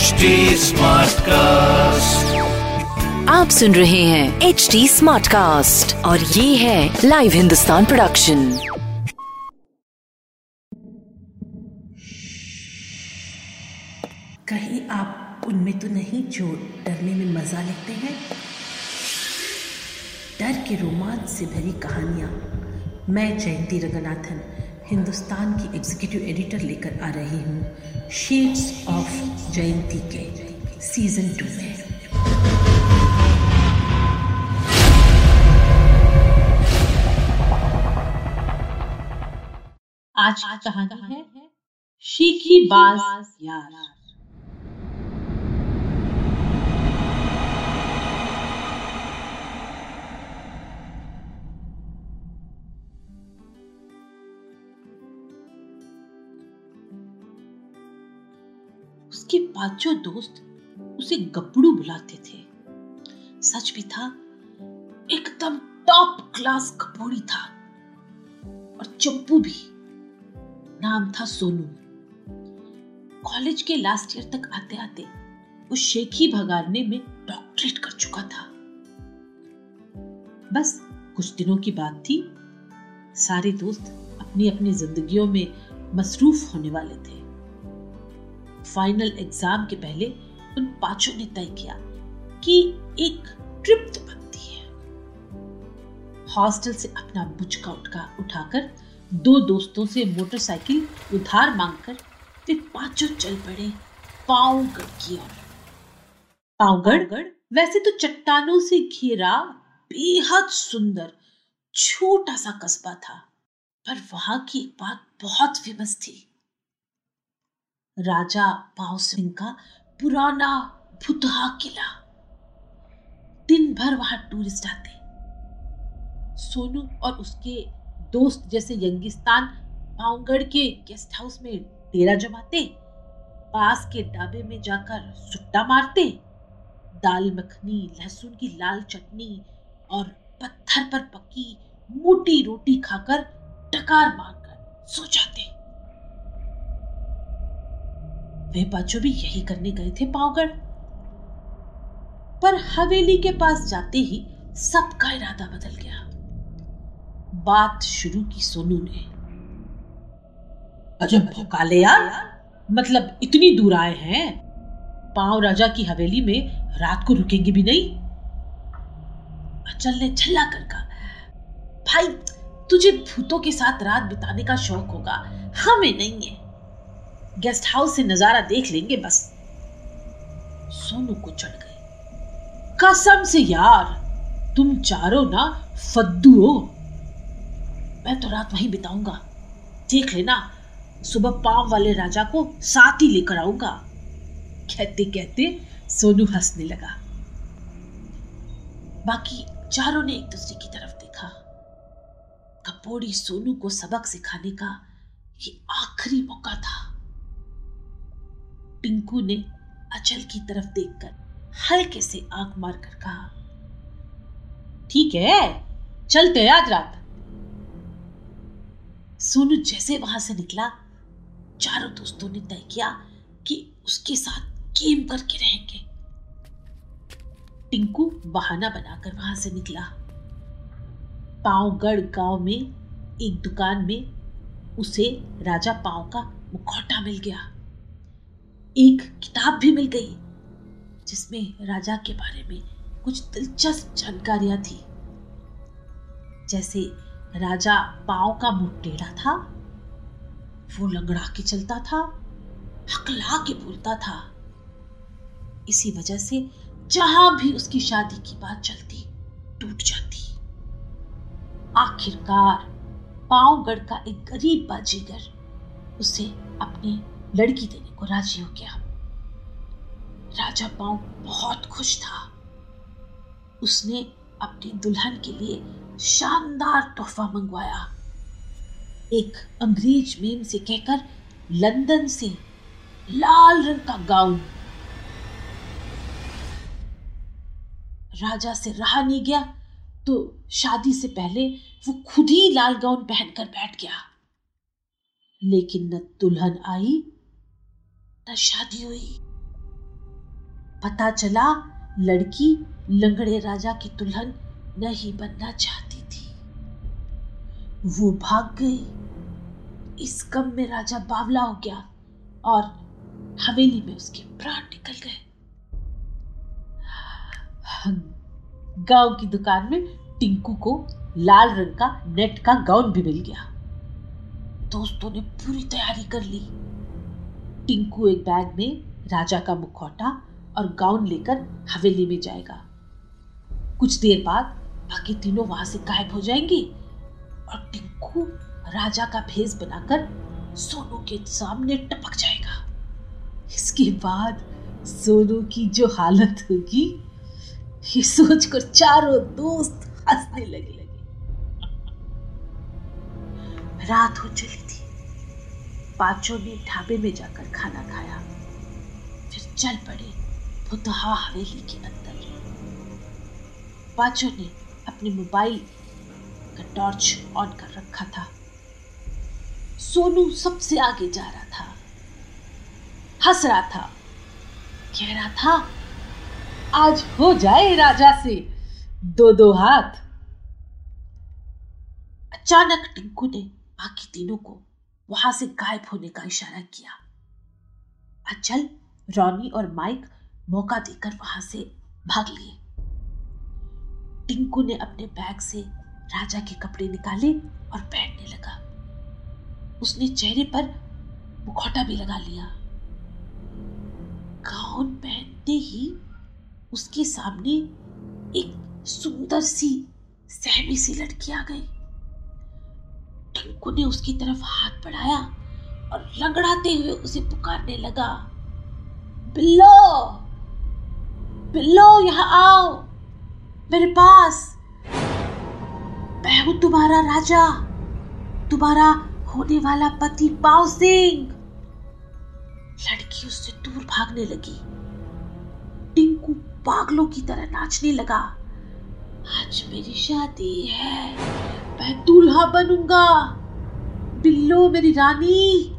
HD Smartcast. आप सुन रहे हैं एच डी स्मार्ट कास्ट और ये है लाइव हिंदुस्तान प्रोडक्शन कहीं आप उनमें तो नहीं जो डरने में मज़ा लेते हैं? डर के रोमांच से भरी कहानियाँ। मैं जयंती रंगनाथन हिंदुस्तान की एग्जीक्यूटिव एडिटर लेकर आ रही हूँ। शेड्स ऑफ़ जयंती के सीज़न टू में। आज कहानी है, शीखी बाज यार। उसके पाँचों दोस्त उसे गपड़ू बुलाते थे, सच भी था, एकदम टॉप क्लास कपोड़ी था। और चप्पू भी, नाम था सोनू। कॉलेज के लास्ट ईयर तक आते आते वो शेखी भगाड़ने में डॉक्टरेट कर चुका था। बस कुछ दिनों की बात थी, सारे दोस्त अपनी अपनी जिंदगियों में मसरूफ होने वाले थे। फाइनल एग्ज़ाम के पहले उन पाँचों ने तय किया कि एक ट्रिप तो बनती है। हॉस्टल से अपना बुचका उठका उठाकर दो दोस्तों से मोटरसाइकिल उधार मांगकर वे पाँचों चल पड़े पावगढ़ की ओर। पावगढ़ वैसे तो चट्टानों से घिरा, बेहद सुंदर, छोटा सा कस्बा था, पर वहाँ की एक बात बहुत फ़ेमस थी। राजा पाव सिंह का पुराना भुतहा किला। दिन भर वहाँ टूरिस्ट आते। सोनू और उसके दोस्त जैसे यंगिस्तान पावगढ़ के गेस्ट हाउस में डेरा जमाते, पास के ढाबे में जाकर सुट्टा मारते, दाल मखनी, लहसुन की लाल चटनी और पत्थर पर पकी मोटी रोटी खाकर टकार मारकर सो जाते। वे पाँचों भी यही करने गए थे पावगढ़। पर हवेली के पास जाते ही सबका इरादा बदल गया। बात शुरू की सोनू ने। अजब भौकाले यार मतलब इतनी दूर आए हैं? पाँव राजा की हवेली में रात को रुकेंगे भी नहीं? अचल ने छल्ला कर कहा भाई तुझे भूतों के साथ रात बिताने का शौक होगा। हमें नहीं है। गेस्ट हाउस से नज़ारा देख लेंगे, बस। सोनू को चढ़ गए। कसम से यार, तुम चारों ना फद्दू हो। मैं तो रात वहीं बिताऊँगा। देख लेना, सुबह पाव वाले राजा को साथ ही लेकर आऊँगा। कहते कहते सोनू हंसने लगा। बाकी चारों ने एक दूसरे की तरफ़ देखा। कपोड़ी सोनू को सबक सिखाने का ये आखिरी मौका था। टिंकू ने अचल की तरफ़ देखकर हल्के से आँख मारकर कहा, ठीक है, चलते आज रात। सोनू जैसे वहाँ से निकला, चारों दोस्तों ने तय किया कि उसके साथ गेम करके रहेंगे। टिंकू बहाना बनाकर वहाँ से निकला। पावगढ़ गाँव में, एक दुकान में, उसे राजा पाव का मुखौटा मिल गया। एक किताब भी मिल गई, जिसमें राजा के बारे में कुछ दिलचस्प जानकारियाँ थी। जैसे राजा पाव का टेढ़ा था, वो लंगड़ा के चलता था, हकला के बोलता था। इसी वजह से जहाँ भी उसकी शादी की बात चलती, टूट जाती। आखिरकार पावगढ़ का एक गरीब बाजीगर उसे अपनी लड़की देने को राज़ी हो गया। राजा पाव बहुत खुश था। उसने अपनी दुल्हन के लिए शानदार तोहफा मंगवाया। एक अंग्रेज़ मेम से कहकर लंदन से लाल रंग का गाउन। राजा से रहा नहीं गया तो शादी से पहले वो खुद ही लाल गाउन पहनकर बैठ गया। लेकिन न दुल्हन आई न शादी हुई। पता चला लड़की लंगड़े राजा की दुल्हन नहीं बनना चाहती थी। वो भाग गई। इस कम में राजा बावला हो गया और हवेली में उसके प्राण निकल गए। गाँव की दुकान में टिंकू को लाल रंग का नेट का गाउन भी मिल गया। दोस्तों ने पूरी तैयारी कर ली। टिंकू एक बैग में राजा का मुखौटा और गाउन लेकर हवेली में जाएगा। कुछ देर बाद बाकी तीनों वहाँ से गायब हो जाएँगे और टिंकू राजा का भेस बनाकर सोनू के सामने टपक जाएगा। इसके बाद सोनू की जो हालत होगी, ये सोचकर चारों दोस्त हंसने लगे लगे रात हो चली थी। पाँचों ने ढाबे में जाकर खाना खाया। फिर चल पड़े फुतहा हवेली के अंदर पाँचों ने अपने मोबाइल का टॉर्च ऑन कर रखा था। सोनू सबसे आगे जा रहा था। हंस रहा था। कह रहा था, आज हो जाए राजा से दो दो हाथ। अचानक टिंकू ने बाकी तीनों को वहाँ से गायब होने का इशारा किया। अचल रॉनी और माइक मौका देकर वहाँ से भाग लिए। टिंकू ने अपने बैग से राजा के कपड़े निकाले और पहनने लगा। उसने चेहरे पर मुखौटा भी लगा लिया। गाउन पहनते ही उसके सामने एक सुंदर सी, सहमी सी लड़की आ गई। टिंकू ने उसकी तरफ़ हाथ बढ़ाया और लंगड़ाते हुए उसे पुकारने लगा, बिल्लो! बिल्लो, यहाँ आओ! मेरे पास! मैं हूँ तुम्हारा राजा! तुम्हारा होने वाला पति पाव सिंह! लड़की उससे दूर भागने लगी। टिंकू पागलों की तरह नाचने लगा, आज मेरी शादी है। मैं दूल्हा बनूँगा। बिल्लो मेरी रानी।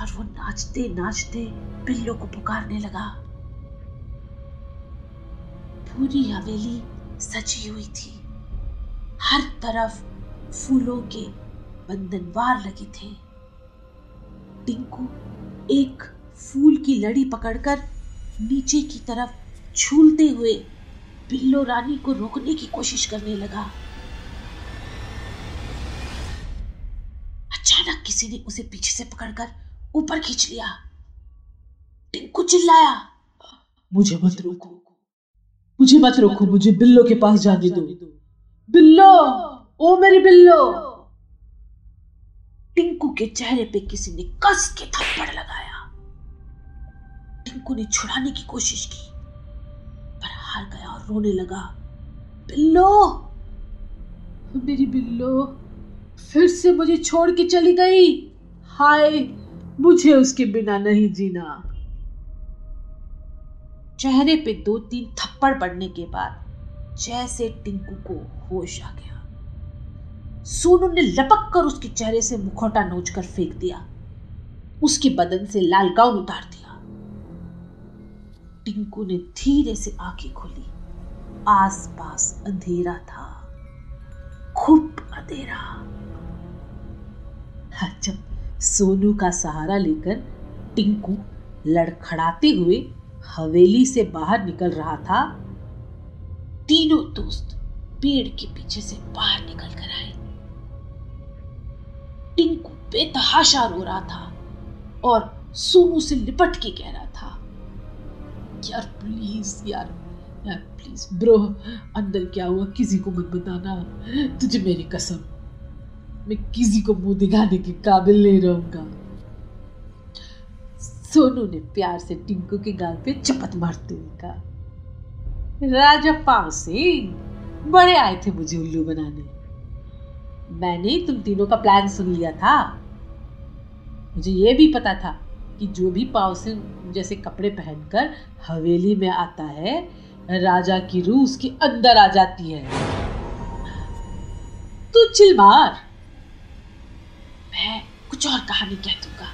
और वो नाचते नाचते बिल्लो को पुकारने लगा। पूरी हवेली सजी हुई थी। हर तरफ़ फूलों के बंधनवार लगे थे। टिंकू एक फूल की लड़ी पकड़कर नीचे की तरफ़ झूलते हुए बिल्लो रानी को रोकने की कोशिश करने लगा। किसी ने उसे पीछे से पकड़कर ऊपर खींच लिया। टिंकू चिल्लाया, मुझे मत रोको, मुझे मत रोको, मुझे बिल्लो के पास जाने दो। बिल्लो, ओ मेरी बिल्लो! टिंकू के चेहरे पे किसी ने कस के थप्पड़ लगाया। टिंकू ने छुड़ाने की कोशिश की, पर हार गया और रोने लगा, बिल्लो! मेरी बिल्लो फिर से मुझे छोड़ के चली गई। हाय, मुझे उसके बिना नहीं जीना। चेहरे पे दो तीन थप्पड़ पड़ने के बाद जैसे टिंकू को होश आ गया। सोनू ने लपक कर उसके चेहरे से मुखौटा नोच कर फेंक दिया। उसके बदन से लाल गाउन उतार दिया। टिंकू ने धीरे से आँखें खोली। आसपास अंधेरा था। खूब अंधेरा। जब सोनू का सहारा लेकर टिंकू लड़खड़ाते हुए हवेली से बाहर निकल रहा था। तीनों दोस्त पेड़ के पीछे से बाहर निकल कर आए। टिंकू बेतहाशा रो रहा था और सोनू से लिपट के कह रहा था, यार प्लीज़ यार यार प्लीज़ ब्रो, अंदर क्या हुआ? किसी को मत बताना। तुझे मेरी कसम मैं किसी को मुँह दिखाने के काबिल नहीं रहूँगा। सोनू ने प्यार से टिंकू के गाल पे चपत मारते हुए कहा, राजा पाव सिंह, बड़े आए थे मुझे उल्लू बनाने। मैंने तुम तीनों का प्लान सुन लिया था। मुझे यह भी पता था कि जो भी पाव सिंह जैसे कपड़े पहनकर हवेली में आता है, राजा की रूह उसके अंदर आ जाती है। तू चिल मार। मैं कुछ और कहानी कह दूँगा।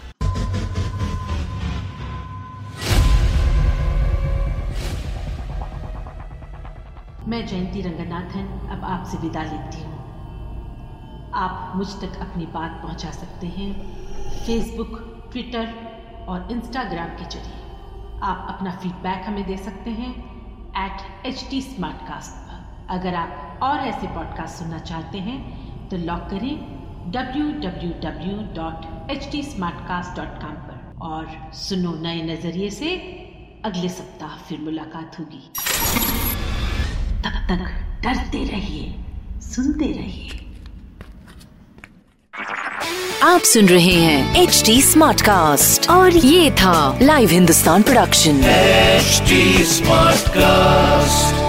मैं जयंती रंगनाथन अब आपसे विदा लेती हूँ। आप मुझ तक अपनी बात पहुँचा सकते हैं फेसबुक ट्विटर और इंस्टाग्राम के ज़रिए। आप अपना फीडबैक हमें दे सकते हैं एट एच टी पर। अगर आप और ऐसे पॉडकास्ट सुनना चाहते हैं तो लॉक करें www.htsmartcast.com पर। और सुनो नए नज़रिए से अगले सप्ताह फिर मुलाकात होगी। तब तक डरते रहिए सुनते रहिए। आप सुन रहे हैं एच डी स्मार्ट कास्ट और ये था live Hindustan production H smart cast